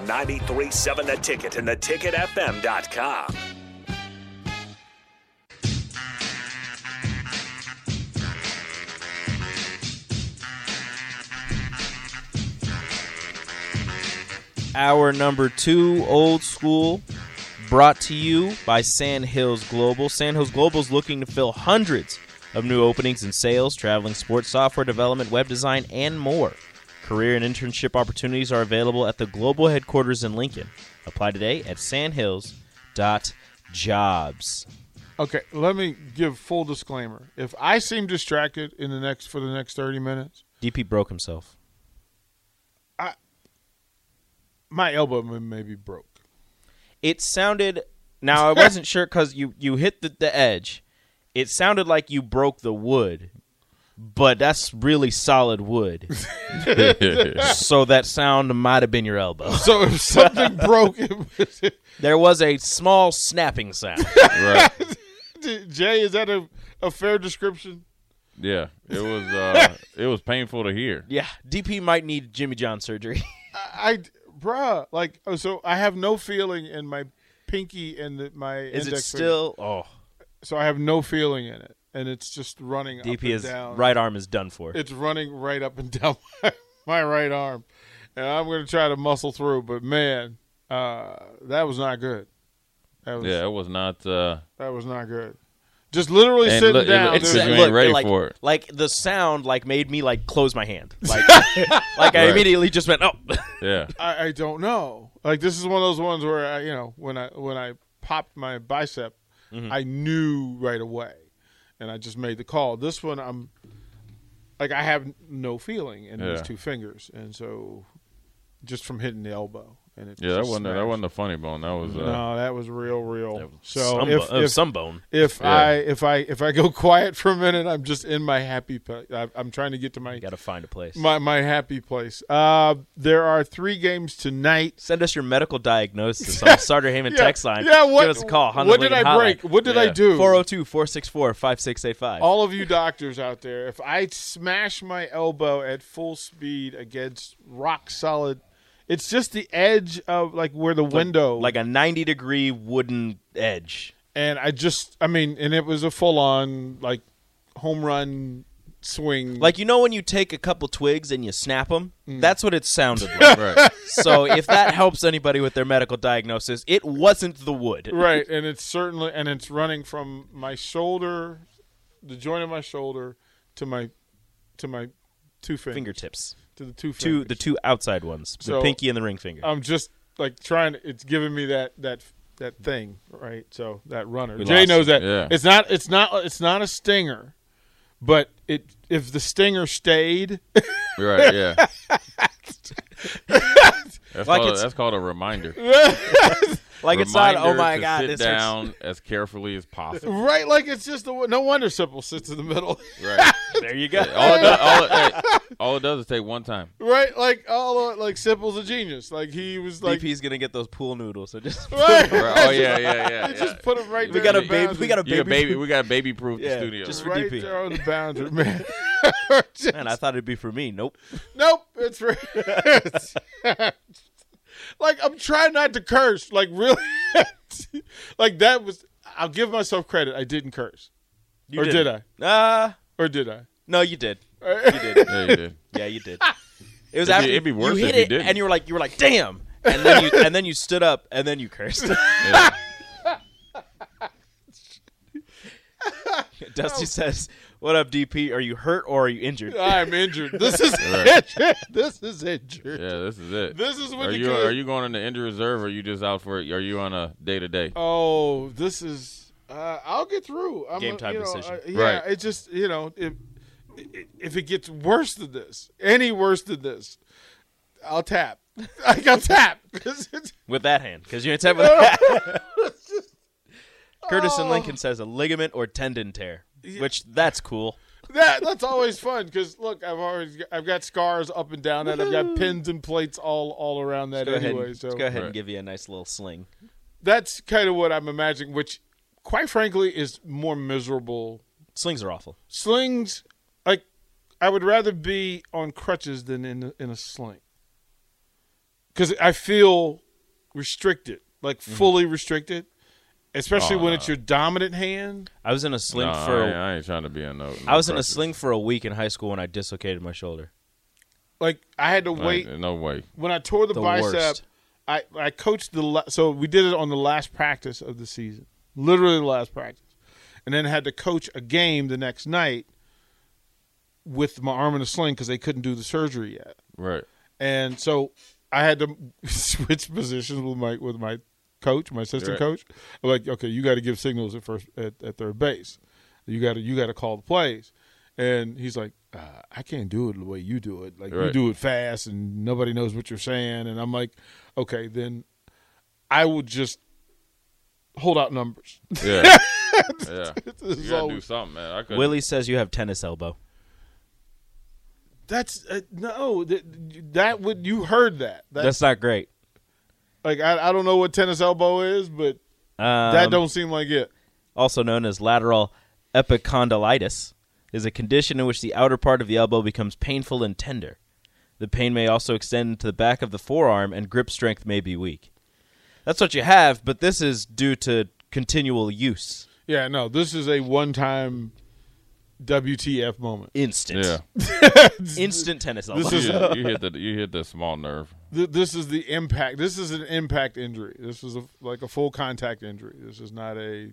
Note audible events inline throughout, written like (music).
On 93.7 The Ticket and theticketfm.com. Hour number two, old school, brought to you by Sandhills Global. Sandhills Global is looking to fill hundreds of new openings in sales, traveling, sports, software development, web design, and more. Career and internship opportunities are available at the global headquarters in Lincoln. Apply today at sandhills.jobs. Okay, let me give full disclaimer. If I seem distracted in the next for the next thirty minutes, DP broke himself. I my elbow may be broke. It sounded. Now I wasn't (laughs) sure because you you hit the, the edge. It sounded like you broke the wood, but that's really solid wood. (laughs) so that sound might have been your elbow. So if something (laughs) broke, it was, There was a small snapping sound. Right. (laughs) Jay, is that a, a fair description? Yeah. It was uh it was painful to hear. yeah, DP might need Tommy John surgery. I, I bruh, like, oh, so I have no feeling in my pinky and the, my Is it index finger. still? Oh, So I have no feeling in it, and it's just running up and is down. right arm is done for. It's running right up and (laughs) down my, my right arm, and I'm going to try to muscle through. But man, uh, that was not good. That was Yeah, it was not uh that was not good. Just literally And sitting look- it- down. it's- doing- you ain't ready like, for it. Like the sound, like made me like close my hand. (laughs) Like, like I Right. immediately just went, oh. (laughs) yeah. I, I don't know. Like this is one of those ones where I, you know, when I when I popped my bicep, Mm-hmm. I knew right away, and I just made the call. This one, I'm like I have no feeling in these two fingers, and so just from hitting the elbow, and it Yeah, that wasn't that wasn't a funny bone. That was uh no, that was real, real. so some, if, bo- if, some bone. if Yeah. I if I if I go (laughs) quiet for a minute, I'm just in my happy place. I'm trying to get to my You got to find a place. my my happy place. Uh, there are three games tonight. Send us your medical diagnosis (laughs) on the Starter Heyman Yeah, text line. yeah, what- Give us a call. Honda what did Lincoln I Hotline. break? What did I do? 402 464 5685. All of you doctors out there, if I smash my elbow at full speed against rock solid, it's just the edge of like where the window, Like a 90 degree wooden edge. and I just, I mean, and it was a full on like home run swing. Like, you know, when you take a couple twigs and you snap them? Mm. That's what it sounded (laughs) like. right. so, if that helps anybody with their medical diagnosis, it wasn't the wood. right, and it's certainly, and it's running from my shoulder, the joint of my shoulder, to my, to my two fingers, Fingertips. To the two Two, the two outside ones, the So- pinky and the ring finger. I'm just like trying. to It's giving me that that that thing, right? So that runner. We Jay lost knows that. Yeah. It's not. It's not. It's not a stinger, but it. If the stinger stayed, Right, yeah. (laughs) That's, Like called, it's- that's called a reminder. (laughs) Like it's not. Oh my to god! sit This hurts. down as carefully as possible. right? Like it's just a, no wonder Simple sits in the middle, Right. (laughs) There you go. all, it does, all, it, hey, all it does is take one time. right? Like all like Simple's a genius. Like he was like DP's gonna get those pool noodles. So just (laughs) right. Right. Oh yeah, yeah, yeah. (laughs) Yeah. just put them right we there. got a in baby. We got a You got baby. baby. We got a baby proof Yeah, the studio. just for right DP. there on the boundary, man. Man, I thought it'd be for me. Nope. Nope, it's re- like I'm trying not to curse. Like really, (laughs) like that was. I'll give myself credit. I didn't curse, You or did did I? Uh Or did I? no, you did. You did. (laughs) yeah, you did. Yeah, you did. (laughs) It was It'd be- after it'd be worse you if hit you it, didn't. and you were like, you were like, damn, and then you and then you stood up, and then you cursed. Yeah. Dusty says, "What up, DP? Are you hurt or are you injured?" (laughs) I'm injured. This is (laughs) Right. injured. This is injured. Yeah, this is it. This is what Are you you could- are you going on the injury reserve or are you just out for it? Are you on a day to day? Oh, this is. Uh, I'll get through. I'm Game a- time you know, decision. uh, yeah, Right. it just you know if if it gets worse than this, any worse than this, I'll tap. (laughs) I'll tap with that hand, because you didn't with that. Curtis and Lincoln says a ligament or tendon tear, which that's cool. that that's always fun because look, I've always I've got scars up and down that. I've got pins and plates all all around that Go ahead, anyway. and, so let's go ahead and give you a nice little sling. that's kind of what I'm imagining, which quite frankly is more miserable. Slings are awful. Slings, like I would rather be on crutches than in a, in a sling because I feel restricted, like Mm-hmm. fully restricted, especially Oh, when no. it's your dominant hand. I was in a sling No, for. I, a- ain't, I ain't trying to be on no. no I was in a sling for a week in high school when I dislocated my shoulder. Like I had to Like, wait no way. when I tore the, The bicep. worst. I I coached the so we did it on the last practice of the season, literally the last practice, and then had to coach a game the next night with my arm in a sling because they couldn't do the surgery yet, Right. and so I had to (laughs) switch positions with my with my coach, my assistant Right. coach. I'm like, okay, you got to give signals at first at, at third base. You got to you got to call the plays, and he's like, uh, I can't do it the way you do it. Like you do it fast, and nobody knows what you're saying. And I'm like, okay, then I will just hold out numbers. Yeah. (laughs) yeah. This You gotta all- do something, man. I. Willie says you have tennis elbow. That's uh, no, that, that would you heard that? that That's not great. Like I, I don't know what tennis elbow is, but Um, that don't seem like it. also known as lateral epicondylitis, is a condition in which the outer part of the elbow becomes painful and tender. The pain may also extend to the back of the forearm, and grip strength may be weak. That's what you have, but this is due to continual use. Yeah, no, this is a one-time WTF moment. Instant. Yeah. (laughs) Instant tennis elbow. This is- you, you hit (laughs) the you hit the small nerve. Th- This is the impact. This is an impact injury. This was a, like a full contact injury. This is not a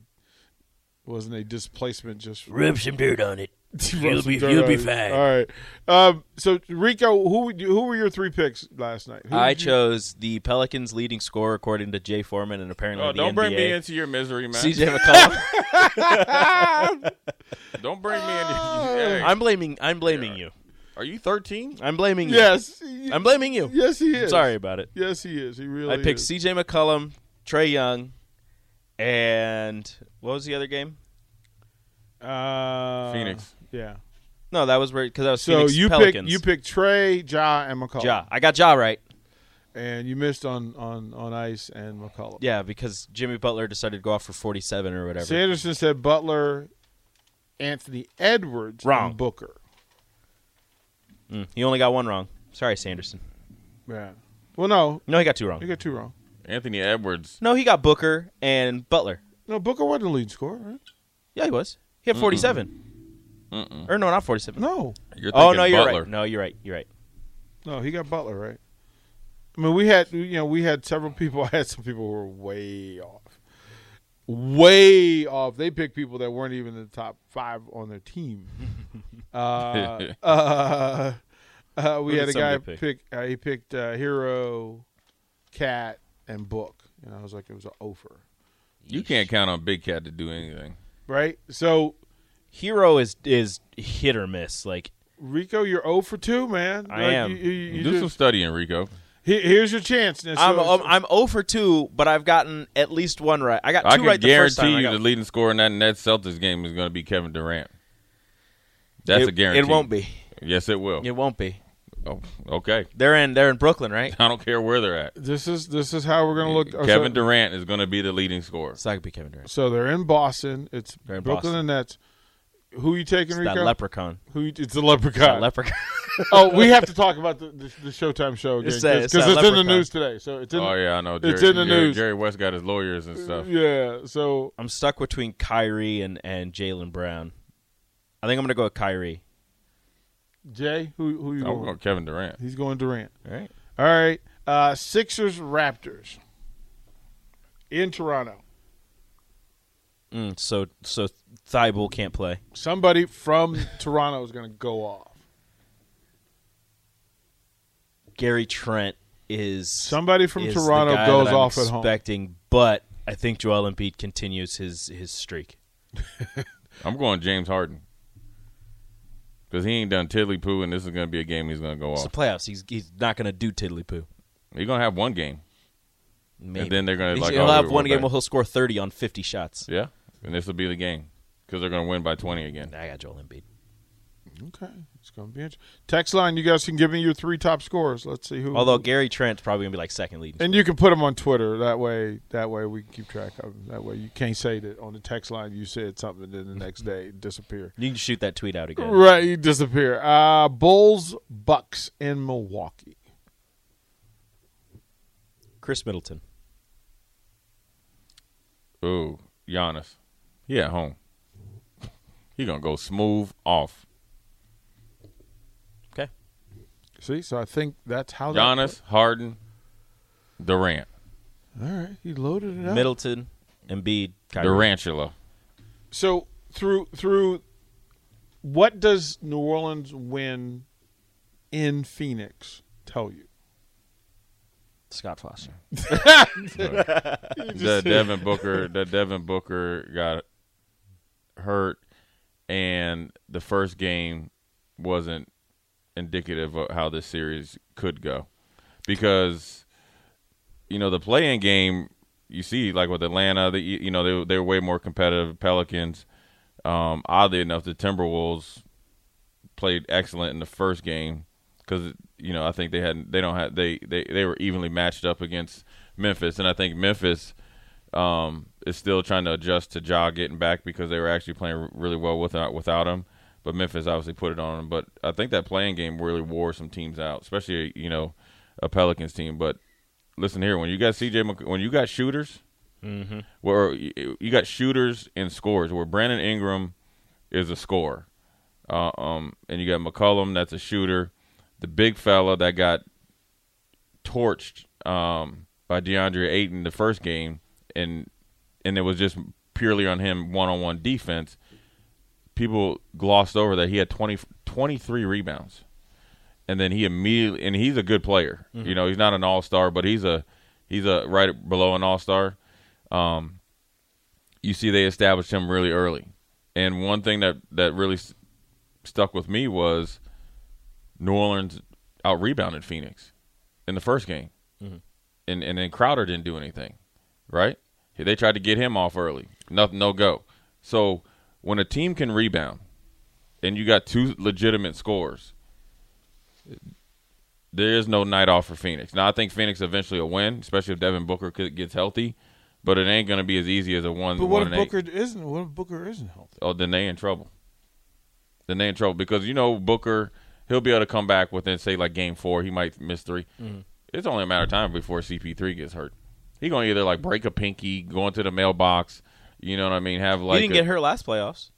wasn't a displacement. Just Rub some dirt on it. (laughs) You'll be- you'll be fine. All right. Um, so Rico, who who were your three picks last night? Who I did you- chose the Pelicans' leading scorer, according to Jay Foreman, and apparently Oh, the don't bring me into your misery, man. CJ McCollum. (laughs) Don't bring me into. Hey, I'm blaming. I'm blaming you. are you 13? I'm blaming you. Yes, I'm blaming you. yes, he is. Sorry about it. Yes, he is. He really. I picked is. C.J. McCollum, Trae Young, and what was the other game? uh, Phoenix. Yeah. No, that was where because I was So Phoenix you Pelicans. picked you picked Trae, Ja, and McCollum. Ja. I got Ja right. and you missed on on on ice and McCollum. Yeah, because Jimmy Butler decided to go off for 47 or whatever. Sanderson said Butler, Anthony Edwards, Wrong. and Booker. Mm, he only got one wrong. Sorry, Sanderson. Yeah. Well, no, No, he got two wrong. you got two wrong. Anthony Edwards. No, he got Booker and Butler. No, Booker wasn't the lead scorer, right? Yeah, he was. He had 47. Mm-mm. Or no, not 47. No, You're Oh thinking no, you're Butler. right. No, you're right. You're right. no, he got Butler, right? I mean, we had you know we had several people. (laughs) I had some people who were way off, way off. They picked people that weren't even in the top five on their team. (laughs) (laughs) uh, uh, uh, we Who had a guy somebody pick. uh, he picked uh, Herro, Cat, and Book, and I was like, it was an offer. You can't count on Big Cat to do anything. right? So Herro is is hit or miss. Like Rico, you're 0 for 2, man. I Like, am. You, you, you do just- some studying, Rico. He- here's your chance. Now, I'm so- I'm, I'm 0 for two, but I've gotten at least one right. I got two I can right the first guarantee time. I you got- the leading scorer in that Nets Celtics game is going to be Kevin Durant. That's it, a guarantee. It won't be. Yes, it will. It won't be. Oh, okay. They're in they're in Brooklyn, right? (laughs) I don't care where they're at. this is this is how we're going to look. oh, Kevin so, Durant is going to be the leading scorer. It's not gonna be Kevin Durant. so they're in Boston. It's in Brooklyn Boston. and Nets. Who you taking, It's Rico? that leprechaun. Who you, it's the That leprechaun. Leprechaun. oh, we have to talk about the, the, the Showtime show again It's that- because it's that it's, in the news today. So it's in. Oh yeah, I know. Jerry, It's in the Jerry, news. Jerry West got his lawyers and stuff. Yeah. So I'm stuck between Kyrie and and Jaylen Brown. I think I'm gonna go with Kyrie. Jay, who who you I'm going? going Kevin Durant. He's going Durant. All right. All right. Uh, Sixers Raptors in Toronto. Mm, so so Thybulle can't play. Somebody from (laughs) Toronto is going to go off. Gary Trent is Somebody from is the Toronto guy goes that I'm off at home. expecting, but I think Joel Embiid continues his his streak. (laughs) I'm going James Harden because he ain't done tiddly poo, and this is going to be a game he's going to go It's off. the playoffs. He's he's not going to do tiddly poo. He's going to have one game, Maybe. and then they're going to like. he'll oh, have we're one back. game where he'll score 30 on 50 shots. Yeah, and this will be the game because they're going to win by 20 again. I got Joel Embiid. Okay, it's going to be interesting. Text line, you guys can give me your three top scores. Let's see who. Although Gary Trent's probably going to be like second leading. and you can put them on Twitter. That way, that way we can keep track of them. That way, you can't say that on the text line you said something, and then the (laughs) next day disappear. You can shoot that tweet out again. Right, you disappear. Uh, Bulls, Bucks in Milwaukee. Khris Middleton. Ooh, Giannis, he at home. (laughs) he gonna go smooth off. Okay. See, so I think that's how. that- Giannis, Harden, Durant, All right, he loaded it up. Middleton, Embiid, Kyrie. Durantula. So through through, what does New Orleans win in Phoenix tell you? Scott Foster. (laughs) the Devin Booker, the Devin Booker got hurt, and the first game wasn't indicative of how this series could go, because you know the playing game you see like with Atlanta, the, you know they they're way more competitive. Pelicans, um, oddly enough, the Timberwolves played excellent in the first game because you know I think they had they don't have they, they they were evenly matched up against Memphis, and I think Memphis um, is still trying to adjust to Ja getting back because they were actually playing really well without without him. But Memphis obviously put it on them. But I think that playing game really wore some teams out, especially you know a Pelicans team. But listen here, when you got CJ, Mc- when you got shooters, Mm-hmm. where you you got shooters and scores, where Brandon Ingram is a scorer, uh, um, and you got McCollum that's a shooter, the big fella that got torched um, by DeAndre Ayton the first game, and and it was just purely on him one on one defense. People glossed over that he had 20, 23 rebounds, and then he immediately and he's a good player. You know, he's not an all star, but he's a he's a right below an all star. Um, you see, they established him really early, and one thing that that really s- stuck with me was New Orleans out rebounded Phoenix in the first game, and and then Crowder didn't do anything, right? They tried to get him off early, nothing, no go. So when a team can rebound, and you got two legitimate scores, there is no night off for Phoenix. Now I think Phoenix eventually will win, especially if Devin Booker gets healthy, but it ain't going to be as easy as a one. But what one if and eight. Booker isn't? What if Booker isn't healthy? Oh, then they in trouble. Then they in trouble because you know Booker, he'll be able to come back within say like game four. He might miss 3 Mm-hmm. It's only a matter of time before CP3 gets hurt. He gonna either like break a pinky, go into the mailbox. You know what I mean? Have like he didn't a- get hurt last playoffs.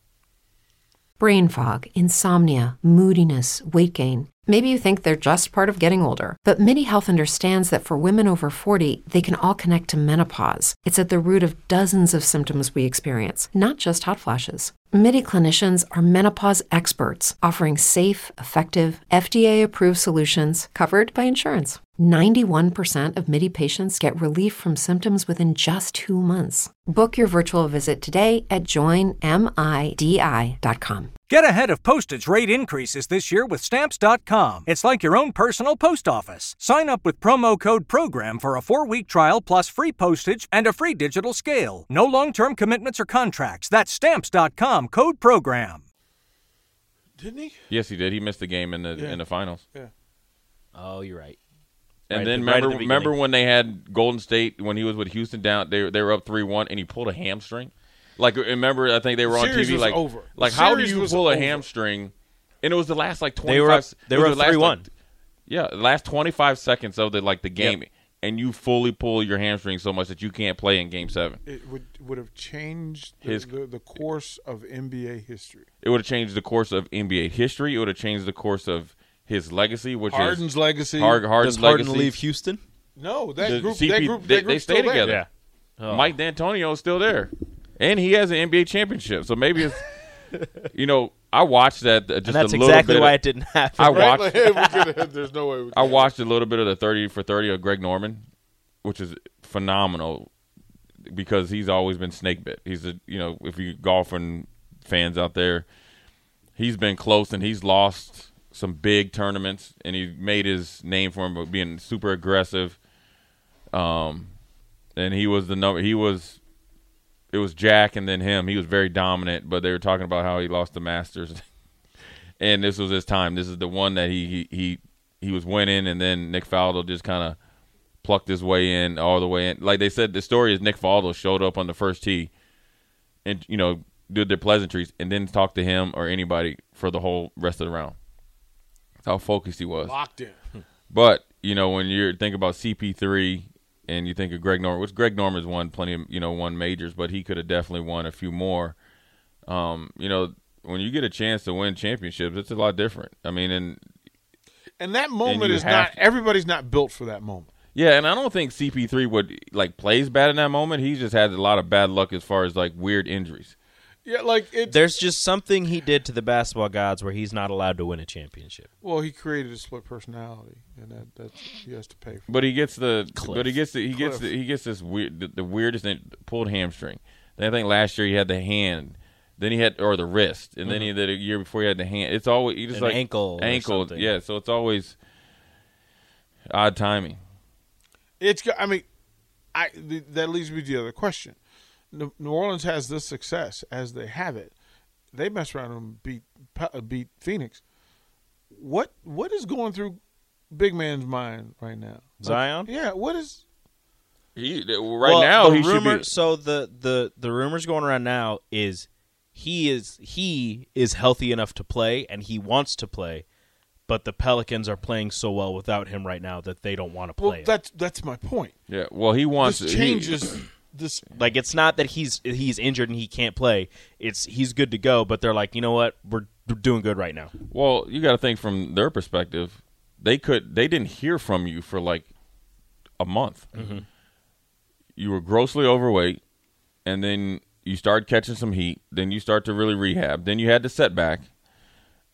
Brain fog, insomnia, moodiness, weight gain. Maybe you think they're just part of getting older, but MIDI Health understands that for women over 40, they can all connect to menopause. It's at the root of dozens of symptoms we experience, not just hot flashes. MIDI clinicians are menopause experts offering safe, effective, FDA approved solutions covered by insurance. 91% of MIDI patients get relief from symptoms within just two months. Book your virtual visit today at joinmidi.com. Get ahead of postage rate increases this year with Stamps.com. It's like your own personal post office. Sign up with promo code PROGRAM for a four week trial plus free postage and a free digital scale. No long term commitments or contracts. That's Stamps.com code PROGRAM. Didn't he? Yes, he did. He missed the game in the Yeah. in the finals. Yeah. Oh, you're right. And Right then at right remember, the remember when they had Golden State when he was with Houston down, they they were up three one, and he pulled a hamstring. Like uh, remember, I think they were on Series TV. was like, over. The like how do you was pull a hamstring? And it was the last like twenty They were up- they were 3-1. yeah, the last twenty five seconds of the like the game, Yep. and you fully pull your hamstring so much that you can't play in Game Seven. It would would have changed the, His- the, the course of NBA history. It would have changed the course of NBA history. It would have changed the course of his legacy, which Harden's is legacy. Hard, Harden's Does Harden legacy. leave Houston? No, that The group, CP that group, they, that they stay still there. together. Oh. Mike D'Antonio is still there, and he has an NBA championship. So maybe it's, (laughs) you know, I watched that uh, just and that's a little exactly bit why it didn't happen. I Right? watched. Like, (laughs) we could've- there's no way. We I watched a little bit of the thirty for thirty of Greg Norman, which is phenomenal because he's always been snake bit. He's a you know if you golfing fans out there, he's been close and he's lost some big tournaments and he made his name for him by being super aggressive. Um, and he was the number. He was. It was Jack and then him. He was very dominant, but they were talking about how he lost the Masters, (laughs) and this was his time. This is the one that he he he, he was winning, and then Nick Faldo just kind of plucked his way in all the way in. Like they said, the story is Nick Faldo showed up on the first tee, and you know did their pleasantries, and didn't talk to him or anybody for the whole rest of the round. That's how focused he was. locked in. (laughs) But you know, when you're think about CP3 and you think of Greg Norman, which Greg Norman's won plenty of you know won majors, but he could have definitely won a few more. Um, you know, when you get a chance to win championships, it's a lot different. I mean, and And that moment you is not. to- Everybody's not built for that moment. yeah, and I don't think CP3 would like plays bad in that moment. He just had a lot of bad luck as far as like weird injuries. Yeah, like it's. There's just something he did to the basketball gods where he's not allowed to win a championship. well, he created a split personality, and that that's he has to pay for. But he gets the Cliff. but he gets the, he gets the, he gets this weird the, the weirdest thing, pulled hamstring. Then I think last year he had the hand. Then he had or the wrist, and then he did a year before he had the hand. It's always you just Mm-hmm. An like ankle ankle. something. Yeah, so it's always odd timing. It's. go- I mean, I th- that leads me to the other question. New New Orleans has this success as they have it. They mess around and beat uh, beat Phoenix. What what is going through big man's mind right now? Like, Zion? yeah. What is? He, right Well, now the he rumor, should be. So the the the rumors going around now is he is he is healthy enough to play and he wants to play, but the Pelicans are playing so well without him right now that they don't want to play. him. that's that's my point. Yeah, well he wants This he- changes this. Like it's not that he's he's injured and he can't play. It's he's good to go, but they're like, you know what, we're doing good right now. Well, you got to think from their perspective. They could. They didn't hear from you for like a month. Mm-hmm. You were grossly overweight, and then you started catching some heat. Then you start to really rehab. Then you had the setback,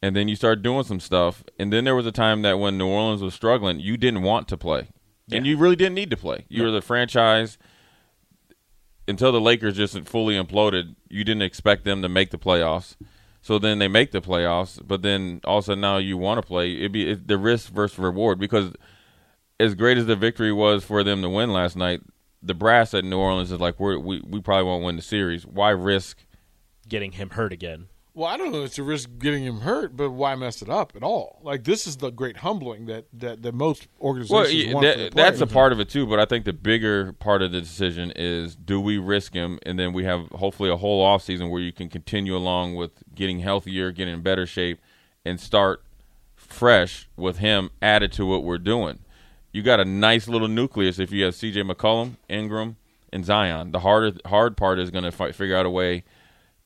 and then you started doing some stuff. And then there was a time that when New Orleans was struggling, you didn't want to play, and you really didn't need to play. You were the franchise until the Lakers just fully imploded. You didn't expect them to make the playoffs. So then they make the playoffs, but then also now you want to play. It'd be it, the risk versus reward because as great as the victory was for them to win last night, the brass at New Orleans is like we we probably won't win the series. Why risk? Getting him hurt again. Well, I don't know. if It's a risk getting him hurt, but why mess it up at all? Like this is the great humbling that that, that most organizations Well, that- that's a part of it too. But I think the bigger part of the decision is do we risk him, and then we have hopefully a whole off season where you can continue along with getting healthier, getting in better shape, and start fresh with him added to what we're doing. You got a nice little nucleus if you have C.J. McCollum, Ingram, and Zion. The harder hard part is going to figure out a way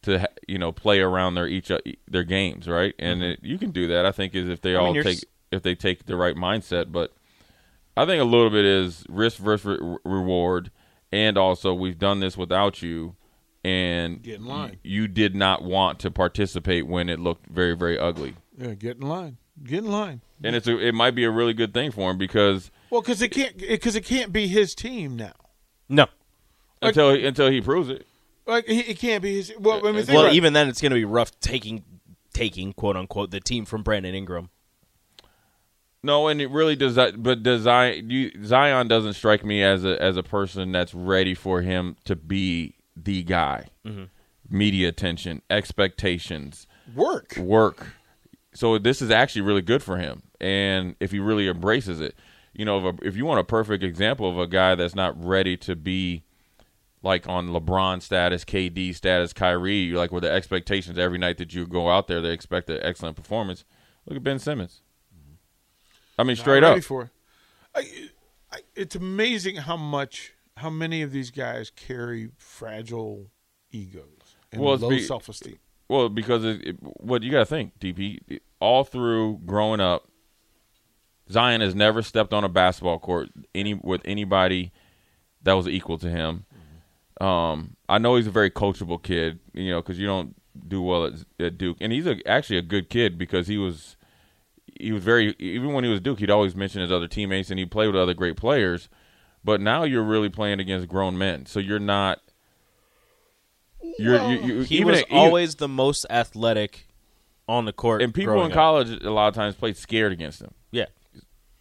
to you know play around their each uh, their games, right? And it, you can do that. I think is if they Mm-hmm. I all you're take if they take the right mindset, but I think a little bit is risk versus re- reward, and also we've done this without you, and Get in line. y- you did not want to participate when it looked very very ugly. Yeah, get in line. Get in line. and it's a, it might be a really good thing for him because Well, because it can't because it can't be his team now. No. Until he, until he proves it. Like he, it can't be his. Well, I mean, think Well, about even then, it's going to be rough taking taking quote unquote the team from Brandon Ingram. No, and it really does. that- But does Zion, you, Zion doesn't strike me as a as a person that's ready for him to be the guy. Mhm. Media attention, expectations, work, work. So this is actually really good for him, and if he really embraces it, you know, if, a, if you want a perfect example of a guy that's not ready to be like on LeBron status, KD status, Kyrie, like where the expectations every night that you go out there, they expect an excellent performance. Look at Ben Simmons. I mean, straight up. For. I, I, it's amazing how much, how many of these guys carry fragile egos and Well, low be- self esteem. Well, because it, it, what you got to think, DP, all through growing up, Zion has never stepped on a basketball court any with anybody that was equal to him. Um, I know he's a very coachable kid, you know, because you don't do well at, at Duke, and he's a, actually a good kid because he was he was very even when he was Duke, he'd always mention his other teammates and he played with other great players. But now you're really playing against grown men, so you're not. You're, you, you, he even was at- even- always the most athletic on the court, and people in up. college a lot of times played scared against him. Yeah.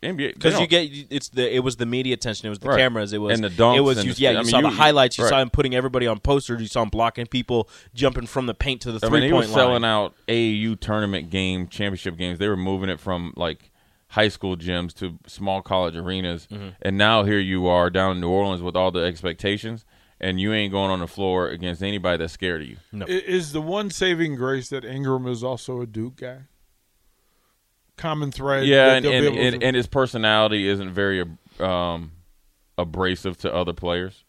NBA because you get it's the it was the media attention, it was the Right. cameras, it was And the dunks it was and you, the- yeah. I You mean, saw you- the highlights, you right. saw him putting everybody on posters, you saw him blocking people, jumping from the paint to the I three mean, he was point selling out AAU tournament game, championship games. They were moving it from like high school gyms to small college arenas, Mhm. and now here you are down in New Orleans with all the expectations, and you ain't going on the floor against anybody that's scared of you. No. I- Is the one saving grace that Ingram is also a Duke guy? Common thread. yeah, and and, and, to- and his personality isn't very um, abrasive to other players.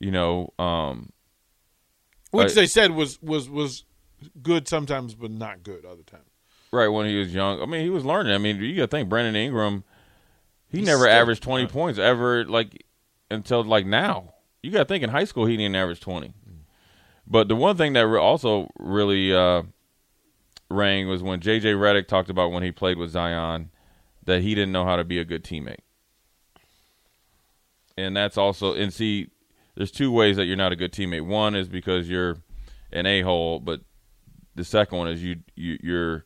You know, um, which I- they said was was was good sometimes, but not good other times. Right when he was young, I mean, he was learning. I mean, you got to think Brandon Ingram. He He's never still- averaged twenty points ever, like until like now. You got to think in high school he didn't average twenty. But the one thing that also really uh, rang was when JJ Redick talked about when he played with Zion that he didn't know how to be a good teammate. And that's also and see, there's two ways that you're not a good teammate. One is because you're an a hole, but the second one is you, you you're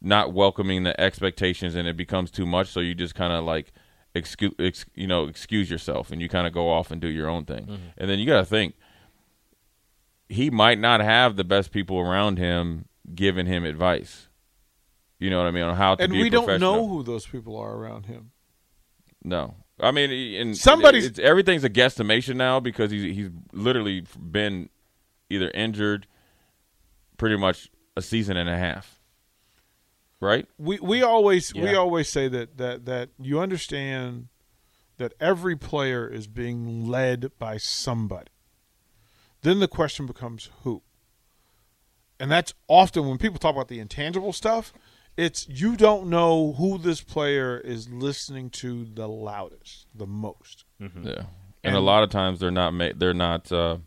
not welcoming the expectations and it becomes too much so you just kind of like excuse ex, you know excuse yourself and you kind of go off and do your own thing Mhm. and then you got to think he might not have the best people around him giving him advice. You know what i mean? On how to And be a we don't know who those people are around him. no. I mean and Somebody's- it's, everything's a guesstimation now because he's he's literally been either injured pretty much a season and a half. Right? We we always we always say that that that you understand that every player is being led by somebody. Then the question becomes who. And that's often when people talk about the intangible stuff, it's you don't know who this player is listening to the loudest, the most. Yeah, and, And- a lot of times they're not ma- they're not uh,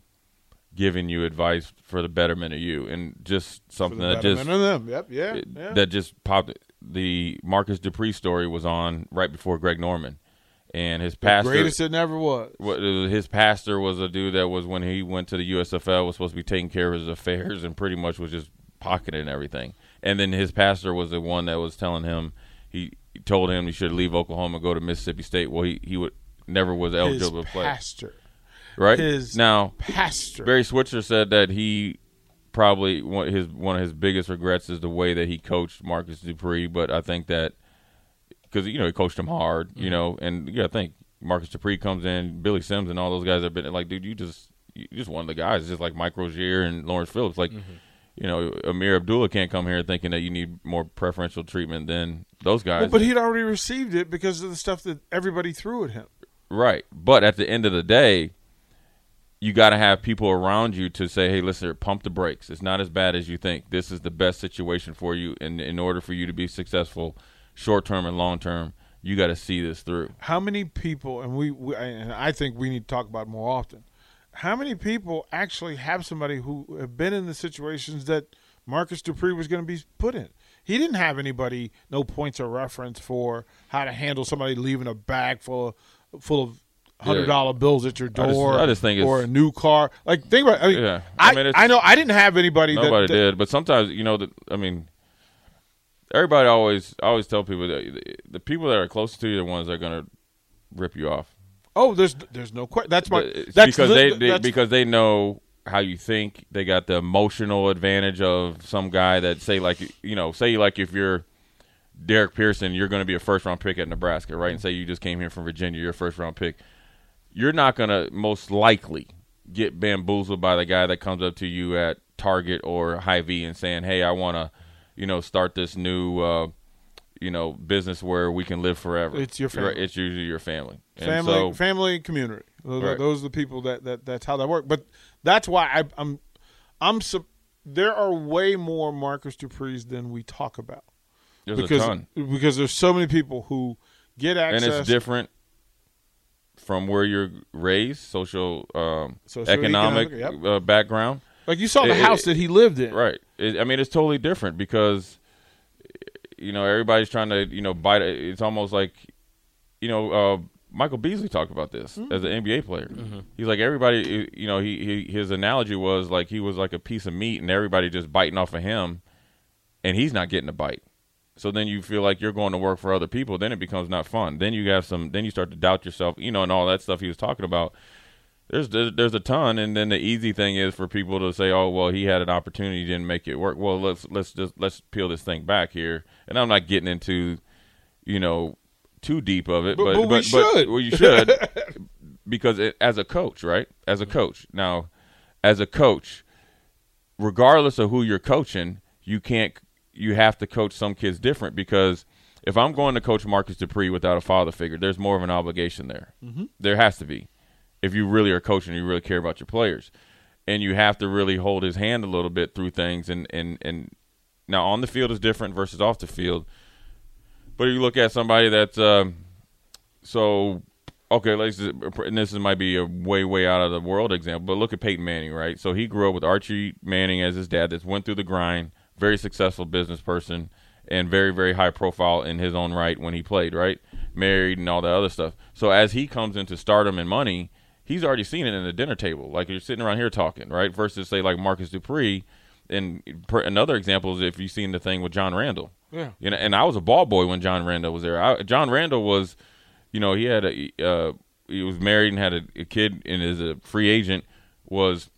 giving you advice for the betterment of you, and just something that just of them. Yep, yeah, it- yeah. that just popped. The Marcus Dupree story was on right before Greg Norman, and his The pastor greatest it never was. what- his pastor was a dude that was when he went to the USFL was supposed to be taking care of his affairs and pretty much was just pocketing everything. And then his pastor was the one that was telling him he, he told him he should leave Oklahoma and go to Mississippi State. Well, he he would never was eligible His to play. pastor. Right His now, pastor. Barry Switzer said that he probably one his one of his biggest regrets is the way that he coached Marcus Dupree. But I think that because you know he coached him hard, you mm-hmm. know, and you got to think Marcus Dupree comes in, Billy Sims, and all those guys have been like, dude, you just you just one of the guys, just like Mike Rozier and Lawrence Phillips, like. Mm-hmm. You know, Ameer Abdullah can't come here thinking that you need more preferential treatment than those guys. Well, but he'd already received it because of the stuff that everybody threw at him. Right. But at the end of the day, you got to have people around you to say, hey, listen, pump the brakes. It's not as bad as you think. This is the best situation for you. And in order for you to be successful, short term and long term, you got to see this through. How many people, and we, we, and I think we need to talk about more often. How many people actually have somebody who have been in the situations that Marcus Dupree was going to be put in? he didn't have anybody, no points of reference for how to handle somebody leaving a bag full of full of hundred dollar bills at your I just- door, I just think or a new car. Like think about, I mean, Yeah. I, I mean, I, know I didn't have anybody. that- Nobody that, did, but sometimes you know that. I mean, everybody always I always tell people that the people that are close to you are the ones that are going to rip you off. Oh, there's there's no question. That's my It's that's because the- they, they that's- because they know how you think. They got the emotional advantage of some guy that say like you know say like if you're Derek Pearson, you're going to be a first round pick at Nebraska, right? And say you just came here from Virginia, you're a first round pick. You're not going to most likely get bamboozled by the guy that comes up to you at Target or Hy-Vee and saying, "Hey, I want to, you know, start this new, uh, you know, business where we can live forever." It's your family. It's usually your family. And family, so- family, community. Those, are, Right. those are the people that, that that's how that works. But that's why I, I'm I'm there are way more Marcus Dupree's than we talk about. There's because because there's so many people who get access. and it's different from where you're raised, social, um, Social, economic economic, uh, background. Like you saw the It- it- house that he lived in. right? It, I mean, it's totally different because you know everybody's trying to you know bite. it. It's almost like you know uh, Michael Beasley talked about this Mm-hmm. as an NBA player. He's like everybody. You know, he, he his analogy was like he was like a piece of meat, and everybody just biting off of him, and he's not getting a bite. So then you feel like you're going to work for other people. Then it becomes not fun. Then you have some. Then you start to doubt yourself. You know, and all that stuff he was talking about. There's there's, a ton, and then the easy thing is for people to say, "Oh, well, he had an opportunity, didn't make it work." Well, let's let's just let's peel this thing back here. And I'm not getting into, you know, too deep of it, But- but but we should. well, you should (laughs) because it, as a coach, right? As a coach, now, as a coach, regardless of who you're coaching, you can't you have to coach some kids different because if I'm going to coach Marcus Dupree without a father figure, there's more of an obligation there. Mhm. There has to be. If you really are coaching, you really care about your players. And you have to really hold his hand a little bit through things and and and now on the field is different versus off the field. But if you look at somebody that's um, so okay, let's and this might be a way way out of the world example, but look at Peyton Manning, right? So he grew up with Archie Manning as his dad. That's went through the grind, very successful business person, and very very high profile in his own right when he played, right? Married and all that other stuff. So as he comes into stardom and money, he's already seen it in the dinner table. Like you're sitting around here talking, right? Versus say like Marcus Dupree. And per, another example is if you've seen the thing with John Randle. Yeah. You know, and I was a ball boy when John Randle was there. I, John Randle was, you know, he had a uh, he was married and had a, a kid, and as a free agent was,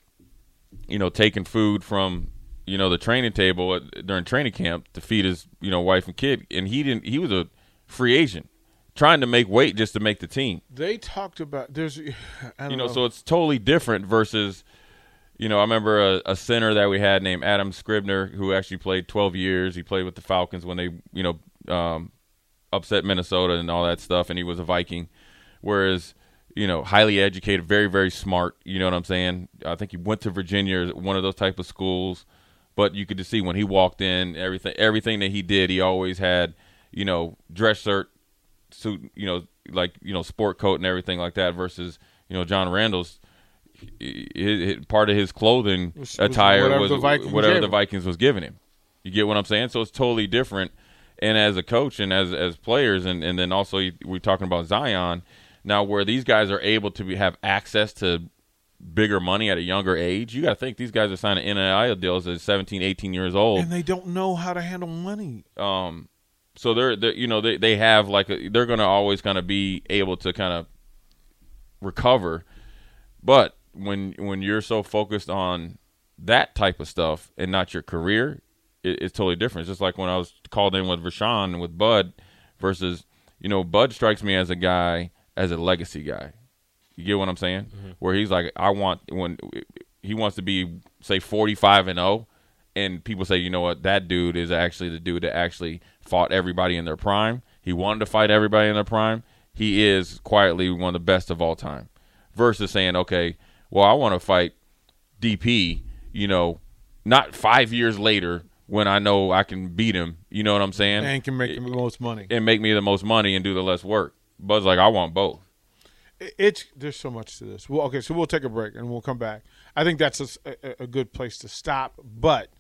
you know, taking food from you know the training table at, during training camp to feed his you know wife and kid, and he didn't. He was a free agent trying to make weight just to make the team. They talked about there's, (sighs) You know, so it's totally different versus. You know, I remember a, a center that we had named Adam Schreiber, who actually played 12 years. He played with the Falcons when they, you know, um, upset Minnesota and all that stuff, and he was a Viking. Whereas, you know, highly educated, very, very smart. You know what I'm saying? I think he went to Virginia, one of those type of schools. But you could just see when he walked in, everything, everything that he did, he always had, you know, dress shirt, suit, you know, like you know, sport coat and everything like that. Versus, you know, John Randle's part of his clothing Was- was attire whatever was the whatever the. Vikings was giving him. You get what I'm saying? So it's totally different. And as a coach and as as players, and and then also you- we're talking about Zion now, where these guys are able to be, have access to bigger money at a younger age. You got to think these guys are signing NIL deals at 17, 18 years old. and they don't know how to handle money. Um, so they're, they're you know they they have like a, they're going to always kind of be able to kind of recover, but when when you're so focused on that type of stuff and not your career, it, it's totally different. It's just like when I was called in with Rashawn and with Bud versus you know Bud strikes me as a guy as a legacy guy. You get what I'm saying? Mm-hmm. Where he's like, I want when he wants to be say 45 and 0 and people say, you know what, that dude is actually the dude that actually fought everybody in their prime. He wanted to fight everybody in their prime. He is quietly one of the best of all time. Versus saying, okay, well, I want to fight DP, you know, not five years later when I know I can beat him. You know what I'm saying? And can make the most money. and make me the most money and do the less work. Bud's like, I want both. It's there's so much to this. Well, okay, so we'll take a break and we'll come back. I think that's a good place to stop. But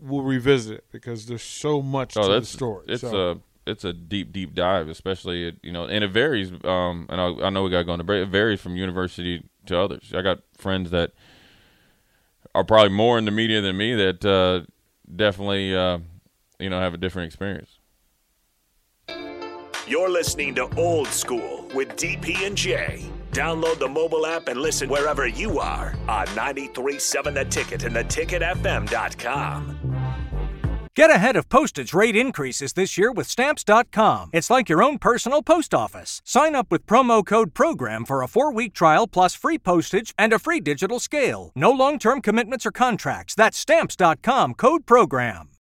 we'll revisit it because there's so much Oh, to the story. It's So- a it's a deep deep dive, especially you know, and it varies. Um, and I, I know we got going to go into break. It varies from university to others. I got friends that are probably more in the media than me that uh, definitely uh, you know have a different experience. You're listening to Old School with DP and J. Download the mobile app and listen wherever you are on 93.7 The Ticket and theticketfm.com. Get ahead of postage rate increases this year with Stamps.com. It's like your own personal post office. Sign up with promo code PROGRAM for a four week trial plus free postage and a free digital scale. No long term commitments or contracts. That's Stamps.com code PROGRAM.